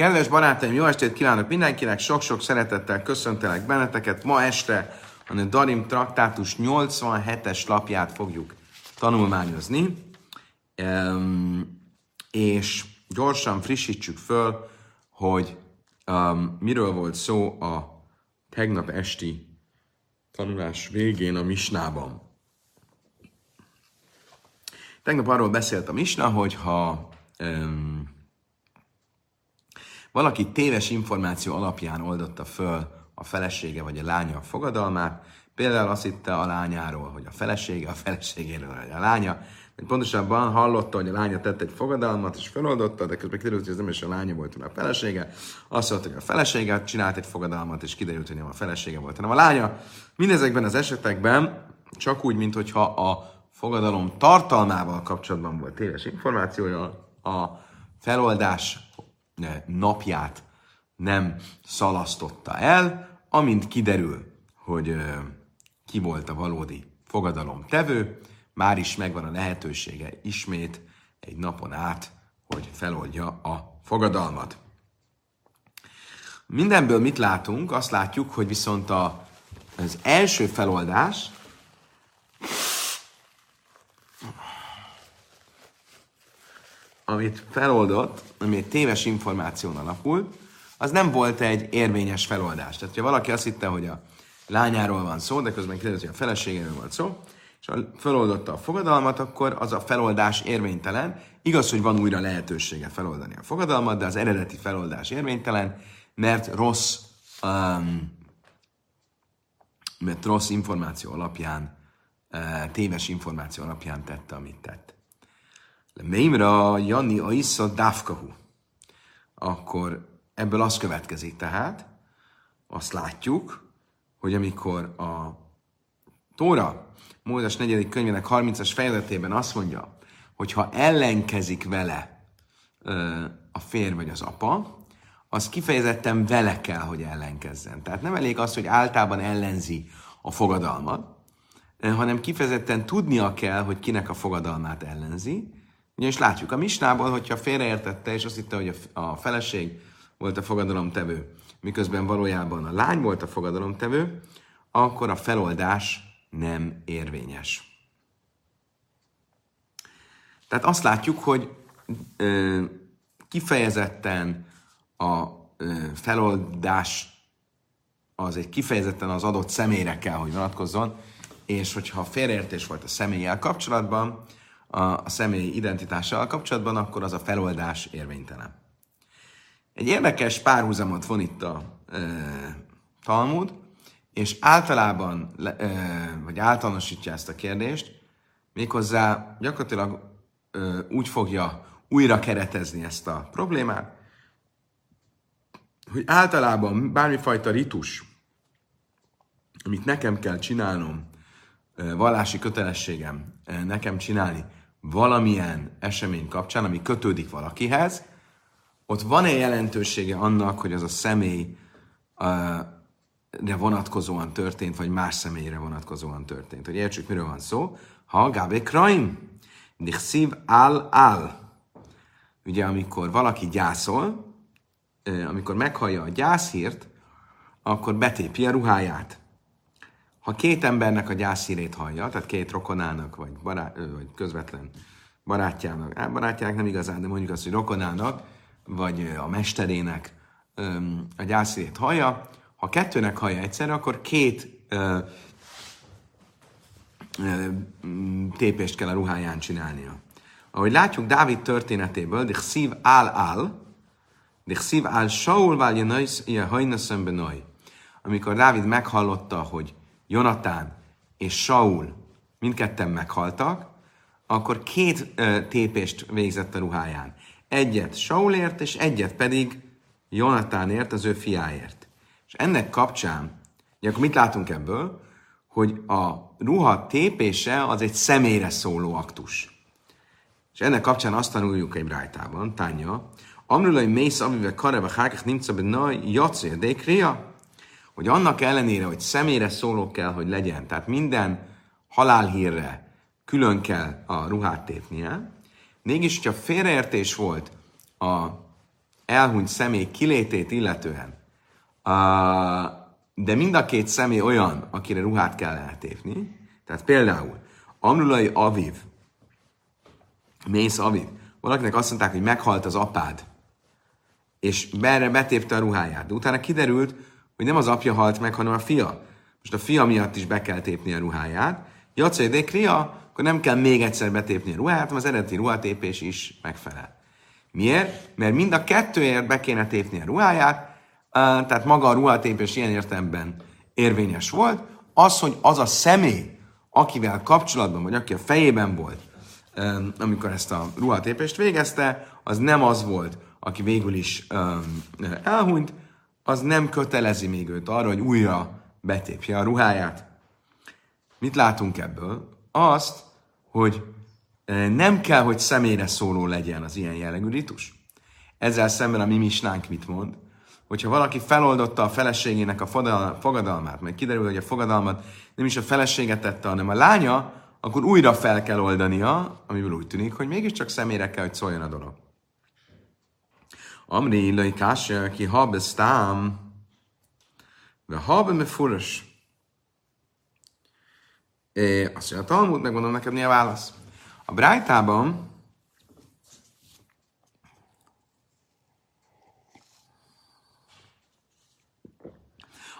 Kedves barátaim, jó estét kívánok mindenkinek, sok-sok szeretettel köszöntelek benneteket. Ma este a Darim traktátus 87-es lapját fogjuk tanulmányozni, és gyorsan frissítsük föl, hogy um, miről volt szó a tegnap esti tanulás végén a Misnában. Tegnap arról beszélt a Misna, hogy ha um, valaki téves információ alapján oldotta föl a felesége vagy a lánya a fogadalmát, például azt hitte a lányáról, hogy a felesége, a feleségéről, hogy a lánya, vagy pontosabban hallotta, hogy a lánya tett egy fogadalmat, és feloldotta, de közben kiderült, hogy ez nem is a lánya volt, hanem a felesége. Azt mondta, hogy a felesége csinált egy fogadalmat, és kiderült, hogy nem a felesége volt, hanem a lánya. Mindezekben az esetekben csak úgy, mint hogyha a fogadalom tartalmával kapcsolatban volt téves információja, a feloldás napját nem szalasztotta el, amint kiderül, hogy ki volt a valódi fogadalom tevő, már is megvan a lehetősége ismét egy napon át, hogy feloldja a fogadalmat. Mindenből mit látunk? Azt látjuk, hogy viszont a, az első feloldás amit feloldott, ami egy téves információn alapul, az nem volt egy érvényes feloldás. Tehát, ha valaki azt hitte, hogy a lányáról van szó, de közben kiderült, hogy a feleségéről volt szó, és feloldotta a fogadalmat, akkor az a feloldás érvénytelen. Igaz, hogy van újra lehetősége feloldani a fogadalmat, de az eredeti feloldás érvénytelen, mert rossz, um, mert rossz információ alapján, uh, téves információ alapján tette, amit tett. Mémra Jani a Issa Dávkahu. Akkor ebből az következik tehát, azt látjuk, hogy amikor a Tóra, Mózes 4. könyvének 30-as fejezetében azt mondja, hogy ha ellenkezik vele a férj vagy az apa, az kifejezetten vele kell, hogy ellenkezzen. Tehát nem elég az, hogy általában ellenzi a fogadalmat, hanem kifejezetten tudnia kell, hogy kinek a fogadalmát ellenzi, Ugyanis látjuk a misnából, hogyha félreértette, és azt hitte, hogy a feleség volt a fogadalomtevő, miközben valójában a lány volt a fogadalomtevő, akkor a feloldás nem érvényes. Tehát azt látjuk, hogy ö, kifejezetten a ö, feloldás az egy kifejezetten az adott személyre kell, hogy vonatkozzon, és hogyha félreértés volt a személlyel kapcsolatban, a, személy identitással kapcsolatban, akkor az a feloldás érvénytelen. Egy érdekes párhuzamot von itt a e, Talmud, és általában, e, vagy általánosítja ezt a kérdést, méghozzá gyakorlatilag e, úgy fogja újra keretezni ezt a problémát, hogy általában bármifajta ritus, amit nekem kell csinálnom, vallási kötelességem nekem csinálni, valamilyen esemény kapcsán, ami kötődik valakihez, ott van-e jelentősége annak, hogy az a személy de vonatkozóan történt, vagy más személyre vonatkozóan történt. Hogy értsük, miről van szó. Ha gábe kraim, szív al al. Ugye, amikor valaki gyászol, amikor meghallja a gyászhírt, akkor betépi a ruháját. Ha két embernek a gyászhírét hallja, tehát két rokonának, vagy, barát, vagy közvetlen barátjának, barátjának nem igazán, de mondjuk azt, hogy rokonának, vagy a mesterének a gyászhírét hallja, ha kettőnek hallja egyszerre, akkor két ö, ö, tépést kell a ruháján csinálnia. Ahogy látjuk Dávid történetéből, de szív áll áll, de szív áll Saul válja hajnaszön benoj. Amikor Dávid meghallotta, hogy Jonatán és Saul mindketten meghaltak, akkor két ö, tépést végzett a ruháján. Egyet Saulért, és egyet pedig Jonatánért, az ő fiáért. És ennek kapcsán, akkor mit látunk ebből? Hogy a ruha tépése az egy személyre szóló aktus. És ennek kapcsán azt tanuljuk egy rájtában, Tánya, Amrulai mész, amivel kareva hákach nimca be naj, jacér, de hogy annak ellenére, hogy személyre szóló kell, hogy legyen, tehát minden halálhírre külön kell a ruhát tépnie, mégis, hogyha félreértés volt a elhunyt személy kilétét illetően, de mind a két személy olyan, akire ruhát kell eltépni, tehát például Amrulai Aviv, Mész Aviv, valakinek azt mondták, hogy meghalt az apád, és erre betépte a ruháját, de utána kiderült, hogy nem az apja halt meg, hanem a fia. Most a fia miatt is be kell tépni a ruháját. Jacai Dekria, akkor nem kell még egyszer betépni a ruháját, hanem az eredeti ruhatépés is megfelel. Miért? Mert mind a kettőért be kéne tépni a ruháját, tehát maga a ruhatépés ilyen értelemben érvényes volt. Az, hogy az a személy, akivel kapcsolatban, vagy aki a fejében volt, amikor ezt a ruhatépést végezte, az nem az volt, aki végül is elhunyt, az nem kötelezi még őt arra, hogy újra betépje a ruháját. Mit látunk ebből? Azt, hogy nem kell, hogy személyre szóló legyen az ilyen jellegű ritus. Ezzel szemben a mi misnánk mit mond? Hogyha valaki feloldotta a feleségének a fogadalmát, meg kiderül, hogy a fogadalmat nem is a feleséget tette, hanem a lánya, akkor újra fel kell oldania, amiből úgy tűnik, hogy mégiscsak személyre kell, hogy szóljon a dolog. Amri lai kásja, ki habe sztám, ve habe me furos. Azt mondja, a Talmud, megmondom neked, mi a válasz. A Brájtában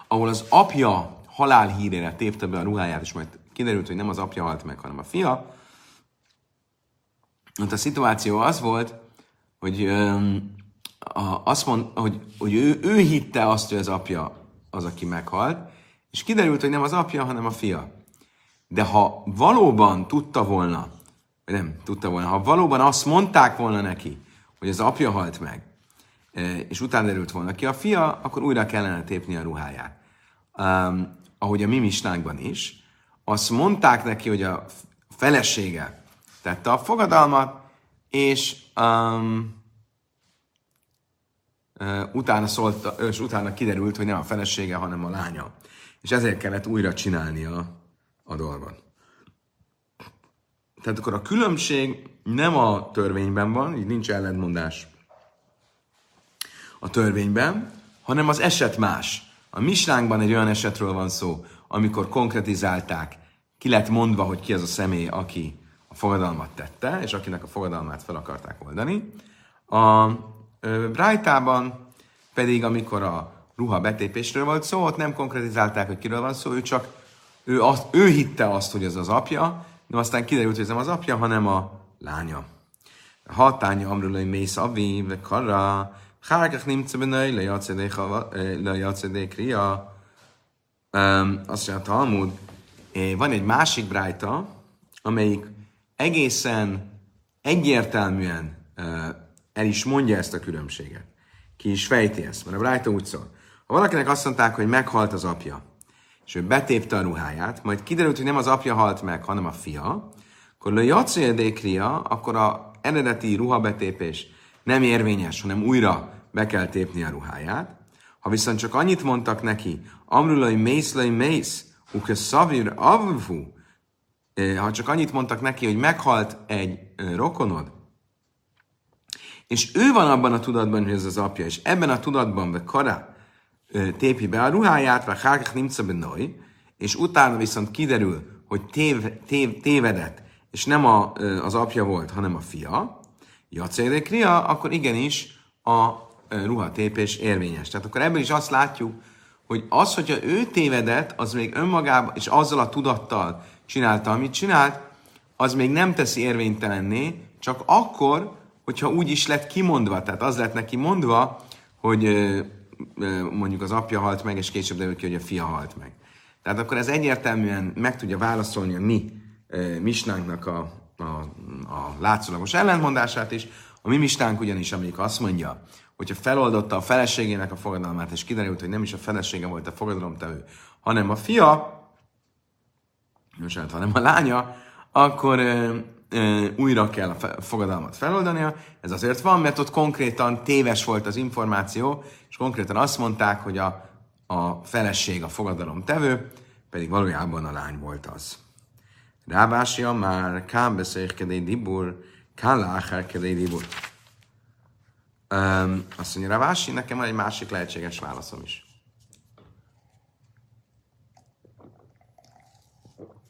ahol az apja halál hírére tépte be a ruháját, és majd kiderült, hogy nem az apja halt meg, hanem a fia, ott a szituáció az volt, hogy a, azt mond, hogy, hogy ő, ő hitte azt, hogy az apja az, aki meghalt, és kiderült, hogy nem az apja, hanem a fia. De ha valóban tudta volna, vagy nem tudta volna, ha valóban azt mondták volna neki, hogy az apja halt meg, e, és utána derült volna ki a fia, akkor újra kellene tépni a ruháját. Um, ahogy a mi misnánkban is, azt mondták neki, hogy a felesége tette a fogadalmat, és um, utána szólt, és utána kiderült, hogy nem a felesége, hanem a lánya. És ezért kellett újra csinálnia a dolgot. Tehát akkor a különbség nem a törvényben van, így nincs ellentmondás a törvényben, hanem az eset más. A mislánkban egy olyan esetről van szó, amikor konkretizálták, ki lett mondva, hogy ki az a személy, aki a fogadalmat tette, és akinek a fogadalmát fel akarták oldani. A Brájtában pedig, amikor a ruha betépésről volt szó, ott nem konkretizálták, hogy kiről van szó, ő csak ő, azt, ő hitte azt, hogy ez az apja, de aztán kiderült, hogy ez nem az apja, hanem a lánya. Hatánya amrulai mész avi, ve karra, hárkach nimce lejacedék ria. Azt mondja a Talmud, van egy másik brájta, amelyik egészen egyértelműen el is mondja ezt a különbséget. Ki is fejti ezt, mert a Brájta úgy szól. Ha valakinek azt mondták, hogy meghalt az apja, és ő betépte a ruháját, majd kiderült, hogy nem az apja halt meg, hanem a fia, akkor a jacéldékria, akkor a eredeti ruhabetépés nem érvényes, hanem újra be kell tépni a ruháját. Ha viszont csak annyit mondtak neki, amrulai mészlai mész, uke szavir avvu, eh, ha csak annyit mondtak neki, hogy meghalt egy eh, rokonod, és ő van abban a tudatban, hogy ez az apja, és ebben a tudatban, vagy kara, tépi be a ruháját, vagy hárkach nimca benoj, és utána viszont kiderül, hogy tév, tév, tévedett, és nem a, az apja volt, hanem a fia, jacédekria, akkor igenis a ruhatépés érvényes. Tehát akkor ebből is azt látjuk, hogy az, hogyha ő tévedett, az még önmagában, és azzal a tudattal csinálta, amit csinált, az még nem teszi érvénytelenné, csak akkor, hogyha úgy is lett kimondva, tehát az lett neki mondva, hogy mondjuk az apja halt meg, és később derül ki, hogy a fia halt meg. Tehát akkor ez egyértelműen meg tudja válaszolni a mi misnánknak a, a, a látszólagos ellentmondását is. A mi mistánk ugyanis, amelyik azt mondja, hogyha feloldotta a feleségének a fogadalmát, és kiderült, hogy nem is a felesége volt a fogadalomtevő, hanem a fia, most hanem a lánya, akkor újra kell a fogadalmat feloldania. Ez azért van, mert ott konkrétan téves volt az információ, és konkrétan azt mondták, hogy a, a feleség a fogadalom tevő, pedig valójában a lány volt az. Rábásia már kám beszélkedé dibur, kán kedé dibur. Um, azt mondja, Ravási, nekem van egy másik lehetséges válaszom is.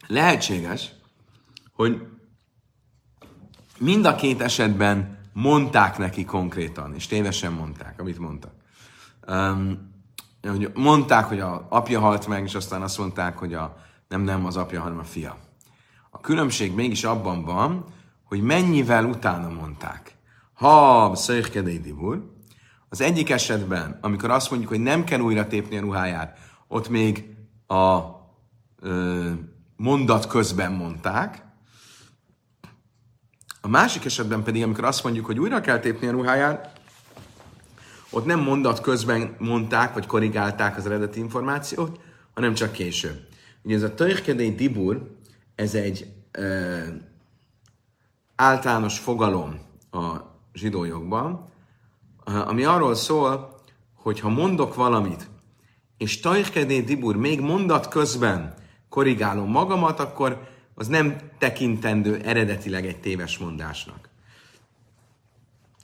Lehetséges, hogy mind a két esetben mondták neki konkrétan, és tévesen mondták, amit mondtak. Um, hogy mondták, hogy a apja halt meg, és aztán azt mondták, hogy a, nem, nem az apja, hanem a fia. A különbség mégis abban van, hogy mennyivel utána mondták. Ha szöjkedei dibur, az egyik esetben, amikor azt mondjuk, hogy nem kell újra tépni a ruháját, ott még a ö, mondat közben mondták. A másik esetben pedig, amikor azt mondjuk, hogy újra kell tépni a ruháját, ott nem mondat közben mondták, vagy korrigálták az eredeti információt, hanem csak később. Ugye ez a Töjkedei Dibur, ez egy ö, általános fogalom a zsidó jogban, ami arról szól, hogy ha mondok valamit, és Tajkedé Dibur még mondat közben korrigálom magamat, akkor az nem tekintendő eredetileg egy téves mondásnak.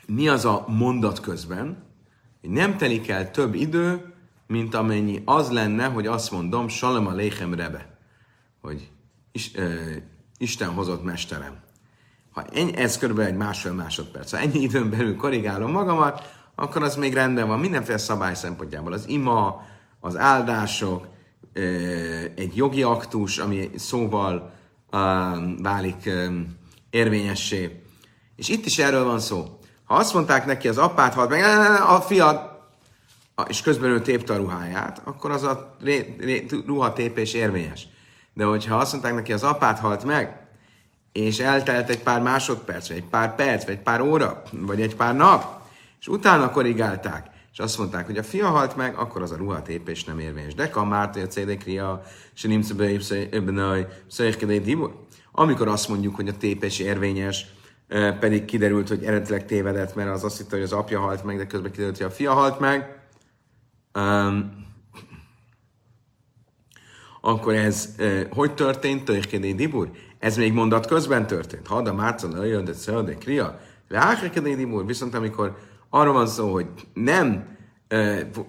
Mi az a mondat közben? Nem telik el több idő, mint amennyi az lenne, hogy azt mondom, Salem a Léchem Rebe, hogy is, ö, Isten hozott mesterem. Ha ennyi, ez körülbelül egy másfél másodperc. Ha ennyi időn belül korrigálom magamat, akkor az még rendben van mindenféle szabály szempontjából. Az ima, az áldások, egy jogi aktus, ami szóval válik érvényessé. És itt is erről van szó. Ha azt mondták neki, az apát halt meg, a fiad, és közben ő tépte a ruháját, akkor az a ruhatépés érvényes. De hogyha azt mondták neki, az apát halt meg, és eltelt egy pár másodperc, vagy egy pár perc, vagy egy pár óra, vagy egy pár nap, és utána korrigálták, és azt mondták, hogy a fia halt meg, akkor az a ruhatépés nem érvényes. De hogy a cédekria, se nimce be, dibor. Amikor azt mondjuk, hogy a tépés érvényes, pedig kiderült, hogy eredetileg tévedett, mert az azt hitte, hogy az apja halt meg, de közben kiderült, hogy a fia halt meg, um, akkor ez uh, hogy történt? Töjkedé dibur? Ez még mondat közben történt. Hada márcon öljön, de szöldé kria. Ráhrekedé dibur. Viszont amikor arról van szó, hogy nem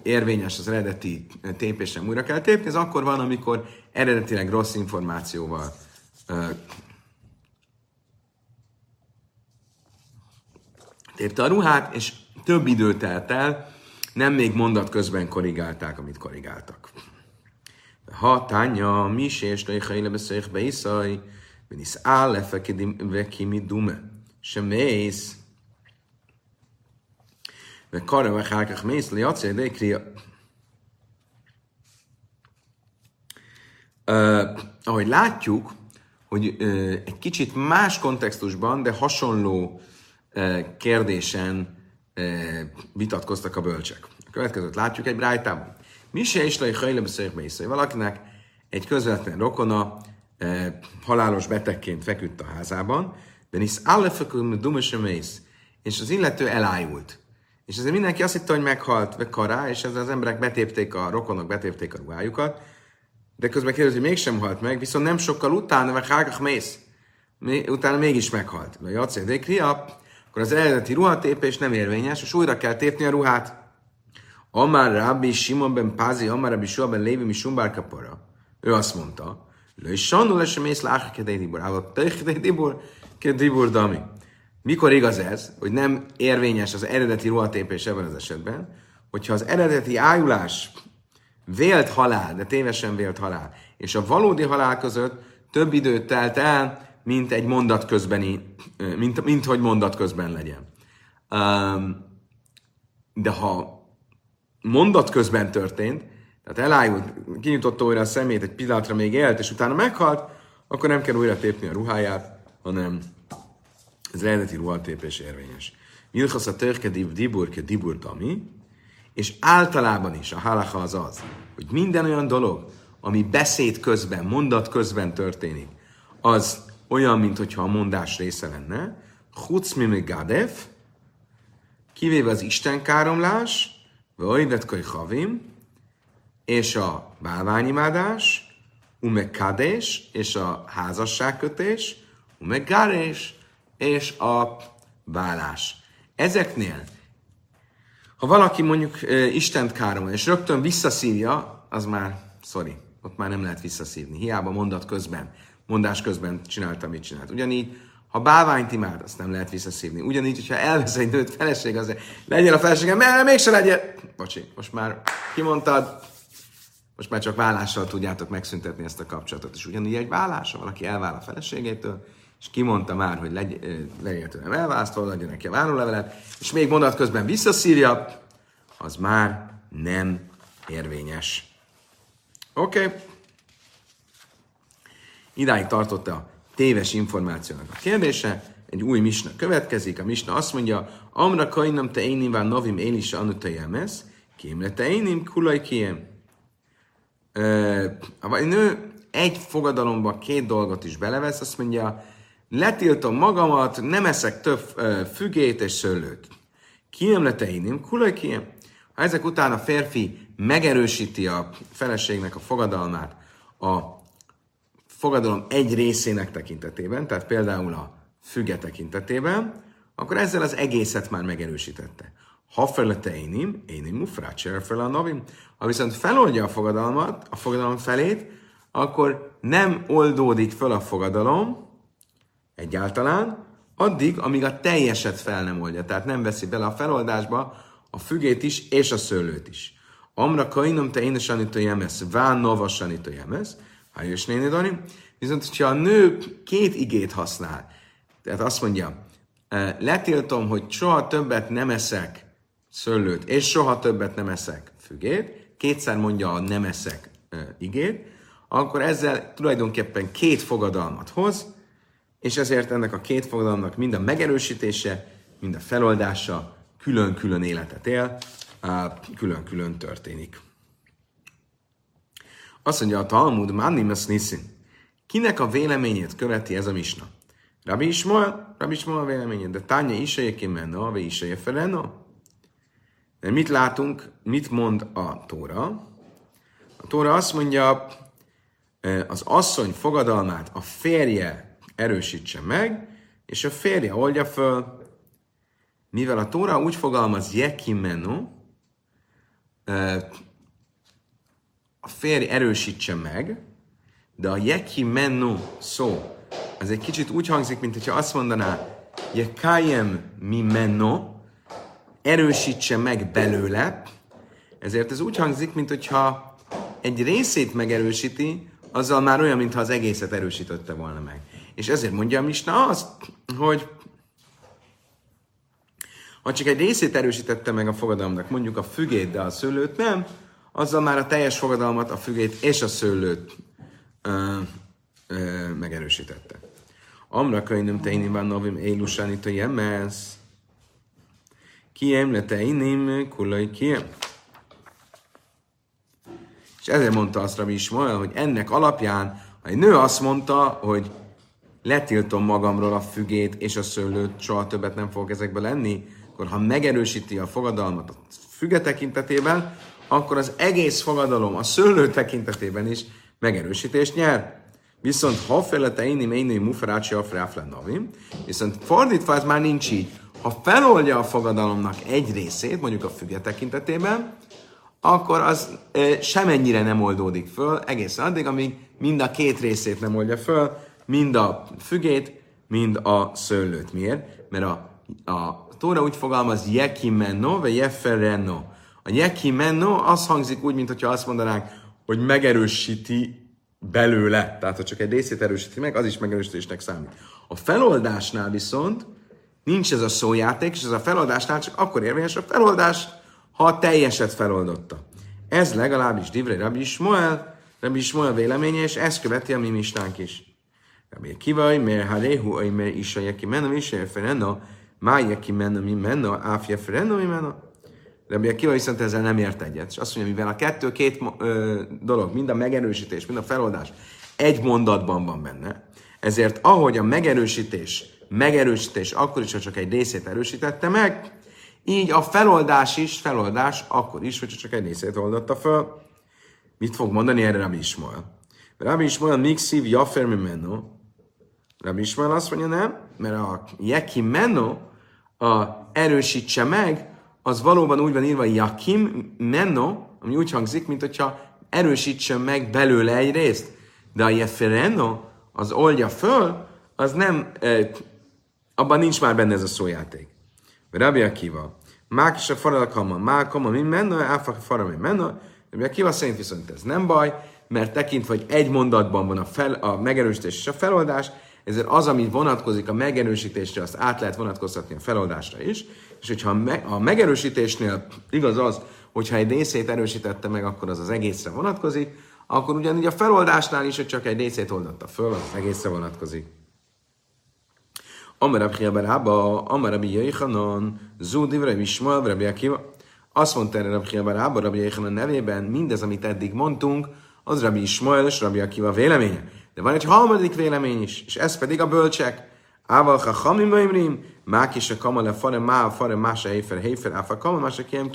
érvényes az eredeti tépés, nem újra kell tépni, ez akkor van, amikor eredetileg rossz információval tépte a ruhát, és több idő telt el, nem még mondat közben korrigálták, amit korrigáltak. Ha tánya, mi és lejhajle beszéljük be iszaj, venisz áll veki dume, sem mész, hálkach mész, le jacé, de kria. ahogy látjuk, hogy uh, egy kicsit más kontextusban, de hasonló uh, kérdésen uh, vitatkoztak a bölcsek. A következőt látjuk egy brájtában. Mi se is lej hajle beszéljük Valakinek egy közvetlen rokona eh, halálos betegként feküdt a házában, de is allefekül dumesemész, és az illető elájult. És ezért mindenki azt hitte, hogy meghalt kará, és ezzel az emberek betépték a rokonok, betépték a ruhájukat, de közben kérdezi, hogy mégsem halt meg, viszont nem sokkal utána, vagy hágach mész, utána mégis meghalt. Vagy jacél dékria, akkor az eredeti ruhatépés nem érvényes, és újra kell tépni a ruhát. Amár Rabbi Simon ben Pázi, Amár Rabbi Shua ben Lévi, mi Sumbár kapara. Ő azt mondta, Lő Sandu lesem ész kedé dibor, állott kedé dibor, dibor dami. Mikor igaz ez, hogy nem érvényes az eredeti ruhatépés ebben az esetben, hogyha az eredeti ájulás vélt halál, de tévesen vélt halál, és a valódi halál között több időt telt el, mint egy mondat közbeni, mint, mint hogy mondat közben legyen. De ha mondat közben történt, tehát elájult, kinyitotta újra a szemét, egy pillanatra még élt, és utána meghalt, akkor nem kell újra tépni a ruháját, hanem ez eredeti ruhatépés érvényes. Milchasz a törke diburke dibur dami, és általában is a halacha az az, hogy minden olyan dolog, ami beszéd közben, mondat közben történik, az olyan, mintha a mondás része lenne, chuc mi gadef, kivéve az Isten káromlás, vagy havim, és a bálványimádás, umekadés, és a házasságkötés, umegárés, és a vállás. Ezeknél Ha valaki mondjuk Istent káromol, és rögtön visszaszívja, az már, sorry, ott már nem lehet visszaszívni. Hiába mondat közben, mondás közben csinálta, mit csinált. Ugyanígy, ha bálványt imád, azt nem lehet visszaszívni. Ugyanígy, hogyha elvesz egy nőt feleség, az legyen a feleségem, mert mégse legyen. Bocsi, most már kimondtad, most már csak vállással tudjátok megszüntetni ezt a kapcsolatot. És ugyanígy egy vállás, valaki elvál a feleségétől, és kimondta már, hogy legy, legyen tőlem elválasztva, adja neki a várólevelet, és még mondat közben visszaszírja, az már nem érvényes. Oké. Okay. Idáig tartott a téves információnak a kérdése. Egy új misna következik. A misna azt mondja, Amra kainam te éniván novim élisa anuta jelmez, kémle te énim kulaj kiem. A nő egy fogadalomba két dolgot is belevesz, azt mondja, letiltom magamat, nem eszek több fügét és szőlőt. Kiem le te énim kulaj kiem. Ha ezek után a férfi megerősíti a feleségnek a fogadalmát a fogadalom egy részének tekintetében, tehát például a füge tekintetében, akkor ezzel az egészet már megerősítette. Ha felete énim, énim mufrácser fel a novim. Ha viszont feloldja a fogadalmat, a fogadalom felét, akkor nem oldódik fel a fogadalom egyáltalán, addig, amíg a teljeset fel nem oldja. Tehát nem veszi bele a feloldásba a fügét is és a szőlőt is. Amra kainom te énes anita jemesz, ván novas anita jemesz, ha jössz néni Dani. Viszont, hogyha a nő két igét használ, tehát azt mondja, letiltom, hogy soha többet nem eszek szőlőt, és soha többet nem eszek fügét, kétszer mondja a nem eszek igét, akkor ezzel tulajdonképpen két fogadalmat hoz, és ezért ennek a két fogadalomnak mind a megerősítése, mind a feloldása külön-külön életet él, külön-külön történik. Azt mondja a Talmud, Mannim Nisin. Kinek a véleményét követi ez a misna? Rabbi Ismael, Rabbi Ismael véleményét, de Tánya Isaje Kimenno, a Isaje Ferenno. De mit látunk, mit mond a Tóra? A Tóra azt mondja, az asszony fogadalmát a férje erősítse meg, és a férje oldja föl, mivel a Tóra úgy fogalmaz Jekimeno, a férj erősítse meg, de a Jekimeno szó, az egy kicsit úgy hangzik, mint hogyha azt mondaná, Jekayem mi menno, erősítse meg belőle, ezért ez úgy hangzik, mint hogyha egy részét megerősíti, azzal már olyan, mintha az egészet erősítette volna meg. És ezért mondja a Misna azt, hogy ha csak egy részét erősítette meg a fogadalomnak, mondjuk a fügét, de a szőlőt nem, azzal már a teljes fogadalmat, a fügét és a szőlőt ö, ö, megerősítette. Amra könyvöm teinim novim élusanita jemez. Kiem le teinim kulai kiem. És ezért mondta azt Rabbi Ismael, hogy ennek alapján, ha egy nő azt mondta, hogy letiltom magamról a fügét és a szőlőt, soha többet nem fogok ezekbe lenni, akkor ha megerősíti a fogadalmat a füge tekintetében, akkor az egész fogadalom a szőlő tekintetében is megerősítést nyer. Viszont ha felete inni ménői muferácsi a navim, viszont fordítva ez már nincs így. Ha feloldja a fogadalomnak egy részét, mondjuk a füge tekintetében, akkor az e, semennyire nem oldódik föl, egészen addig, amíg mind a két részét nem oldja föl, mind a fügét, mind a szőlőt. Miért? Mert a, a Tóra úgy fogalmaz, menno, vagy jeferenno. A menno az hangzik úgy, mintha azt mondanánk, hogy megerősíti belőle. Tehát, ha csak egy részét erősíti meg, az is megerősítésnek számít. A feloldásnál viszont nincs ez a szójáték, és ez a feloldásnál csak akkor érvényes a feloldás, ha a teljeset feloldotta. Ez legalábbis Divrei Rabbi Ismoel, Rabbi Ismoel véleménye, és ezt követi a mi mistánk is. Rabbi Kivaj, mert ha réhu, mert is a jeki menno, is a Mája ki menna, mi menna, áfja frenno, mi menna. Rabbi Akiva viszont ezzel nem ért egyet. És azt mondja, mivel a kettő, két ö, dolog, mind a megerősítés, mind a feloldás egy mondatban van benne, ezért ahogy a megerősítés, megerősítés akkor is, ha csak egy részét erősítette meg, így a feloldás is feloldás akkor is, hogyha csak egy részét oldotta föl. Mit fog mondani erre Rabbi Ismael? Rabbi Ismael mixív jafer menno. Rabbi Ismael azt mondja, nem, mert a jeki menno, a erősítse meg, az valóban úgy van írva, Jakim Menno, ami úgy hangzik, mint hogyha erősítsön meg belőle egy részt. De a Jefereno, az oldja föl, az nem, eh, abban nincs már benne ez a szójáték. Rabbi Akiva, Mák is a faralakama, mákama, mi menna, áfa fara, mi menna. Rabbi Akiva szerint viszont ez nem baj, mert tekintve, hogy egy mondatban van a, fel, a megerősítés és a feloldás, ezért az, ami vonatkozik a megerősítésre, azt át lehet vonatkoztatni a feloldásra is, és hogyha a megerősítésnél igaz az, hogyha egy részét erősítette meg, akkor az az egészre vonatkozik, akkor ugyanígy a feloldásnál is, hogy csak egy részét oldotta föl, az egészre vonatkozik. Amar Rabbi Barába, Amar Rabbi Jaichanon, Zúdi, Rabbi Ismael, Rabbi Akiva. Azt mondta erre Rabbi Barába, Rabbi Jaichanon nevében, mindez, amit eddig mondtunk, az Rabbi Ismael és Rabbi Akiva véleménye. De van egy harmadik vélemény is, és ez pedig a bölcsek. Ával ha chami maimrim, mák is a kama le fare má, fare mása héfer, héfer, áfa kama, mása kém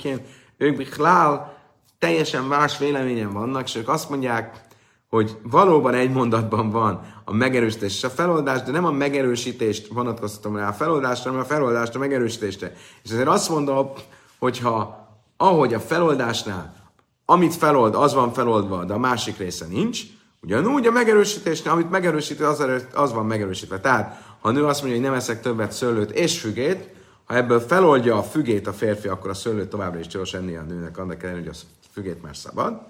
Ők biklál teljesen más véleményen vannak, és ők azt mondják, hogy valóban egy mondatban van a megerősítés és a feloldás, de nem a megerősítést vonatkoztatom rá a feloldásra, hanem a feloldást a megerősítésre. És ezért azt mondom, hogyha ahogy a feloldásnál, amit felold, az van feloldva, de a másik része nincs, ugyanúgy a megerősítésnél, amit megerősít, az, az van megerősítve. Tehát, ha a nő azt mondja, hogy nem eszek többet szőlőt és fügét, ha ebből feloldja a fügét a férfi, akkor a szőlőt továbbra is tilos enni a nőnek, annak ellenére, hogy a fügét már szabad.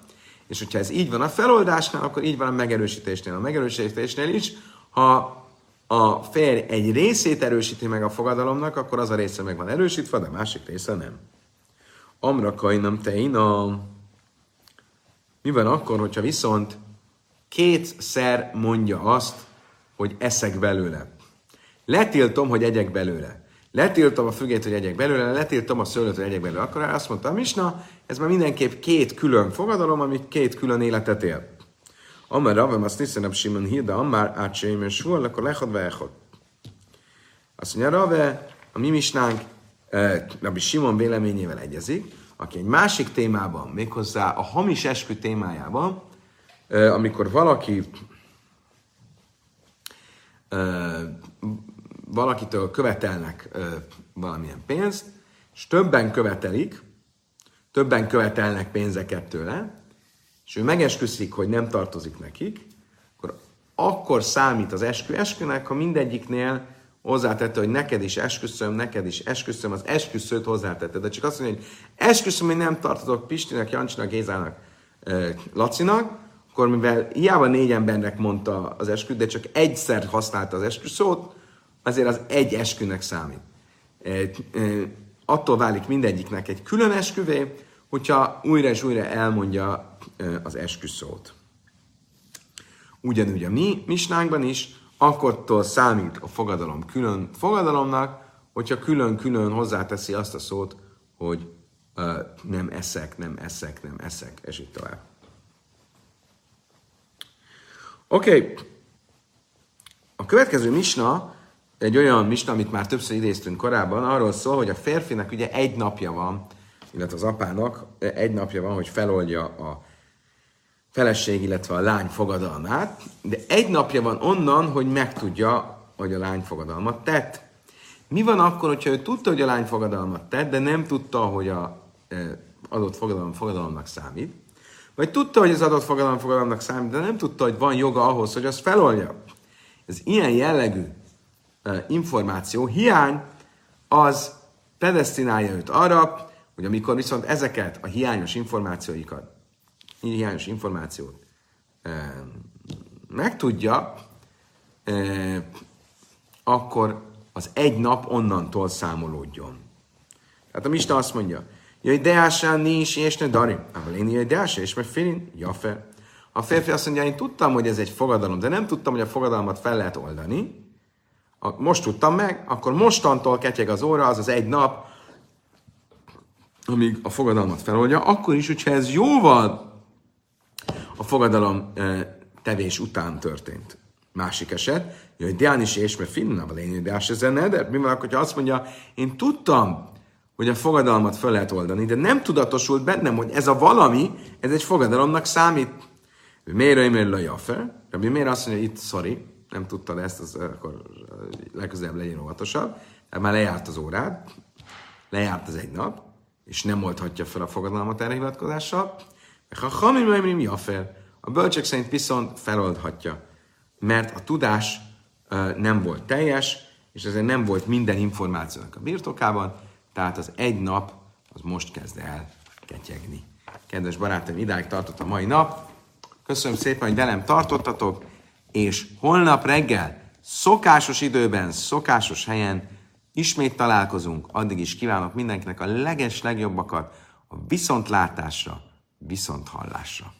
És hogyha ez így van a feloldásnál, akkor így van a megerősítésnél. A megerősítésnél is, ha a férj egy részét erősíti meg a fogadalomnak, akkor az a része meg van erősítve, de a másik része nem. Amra kajnam teina. Mi van akkor, hogyha viszont kétszer mondja azt, hogy eszek belőle. Letiltom, hogy egyek belőle. Letiltom a fügét, hogy egyek belőle, letiltom a szőlőt, hogy egyek belőle. Akkor azt mondta Misna, ez már mindenképp két külön fogadalom, ami két külön életet él. Amár Ravem azt hiszen a Simon Hilda, Amár átseim és Suol, akkor lechod vechod. Azt mondja, Rave, a mi misnánk eh, Rabbi Simon véleményével egyezik, aki egy másik témában, méghozzá a hamis eskü témájában, amikor valaki valakitől követelnek valamilyen pénzt, és többen követelik, többen követelnek pénzeket tőle, és ő megesküszik, hogy nem tartozik nekik, akkor akkor számít az eskü eskünek, ha mindegyiknél hozzátette, hogy neked is esküszöm, neked is esküszöm, az esküszőt hozzátette. De csak azt mondja, hogy esküszöm, hogy nem tartozok Pistinek, Jancsinak, Gézának, Lacinak, akkor mivel hiába négy embernek mondta az esküt, de csak egyszer használta az esküszót, azért az egy eskünek számít. Attól válik mindegyiknek egy külön esküvé, hogyha újra és újra elmondja az esküszót. Ugyanúgy a mi misnánkban is, akkortól számít a fogadalom külön fogadalomnak, hogyha külön-külön hozzáteszi azt a szót, hogy uh, nem eszek, nem eszek, nem eszek, és így tovább. Oké. Okay. A következő misna egy olyan misna, amit már többször idéztünk korábban, arról szól, hogy a férfinek ugye egy napja van illetve az apának egy napja van, hogy feloldja a feleség, illetve a lány fogadalmát, de egy napja van onnan, hogy megtudja, hogy a lány fogadalmat tett. Mi van akkor, hogyha ő tudta, hogy a lány fogadalmat tett, de nem tudta, hogy a e, adott fogadalom fogadalomnak számít, vagy tudta, hogy az adott fogadalom fogadalomnak számít, de nem tudta, hogy van joga ahhoz, hogy azt feloldja. Ez ilyen jellegű információ hiány, az predestinálja őt arra, hogy amikor viszont ezeket a hiányos információikat, hiányos információt e, megtudja, e, akkor az egy nap onnantól számolódjon. Tehát a Mista azt mondja, Jöjj, deásán nincs, és ne dari. Ával én jöjj, deásán, és meg filin, jafe. A férfi azt mondja, én tudtam, hogy ez egy fogadalom, de nem tudtam, hogy a fogadalmat fel lehet oldani. Most tudtam meg, akkor mostantól ketyeg az óra, az az egy nap, amíg a fogadalmat feloldja, akkor is, hogyha ez jóval a fogadalom tevés után történt. Másik eset, hogy Dián is és mert finnával én de ezen de mi van, hogyha azt mondja, én tudtam, hogy a fogadalmat fel lehet oldani, de nem tudatosult bennem, hogy ez a valami, ez egy fogadalomnak számít. Miért én a jafer? Rabbi miért azt mondja, itt, sorry, nem tudtad ezt, az, akkor legközelebb legyen óvatosabb. Tehát már lejárt az órád, lejárt az egy nap, és nem oldhatja fel a fogadalmat erre hivatkozással. Ha hamim mi a fel, a bölcsek szerint viszont feloldhatja, mert a tudás nem volt teljes, és ezért nem volt minden információnak a birtokában, tehát az egy nap az most kezd el ketyegni. Kedves barátaim, idáig tartott a mai nap. Köszönöm szépen, hogy velem tartottatok, és holnap reggel szokásos időben, szokásos helyen ismét találkozunk. Addig is kívánok mindenkinek a leges legjobbakat a viszontlátásra, viszonthallásra.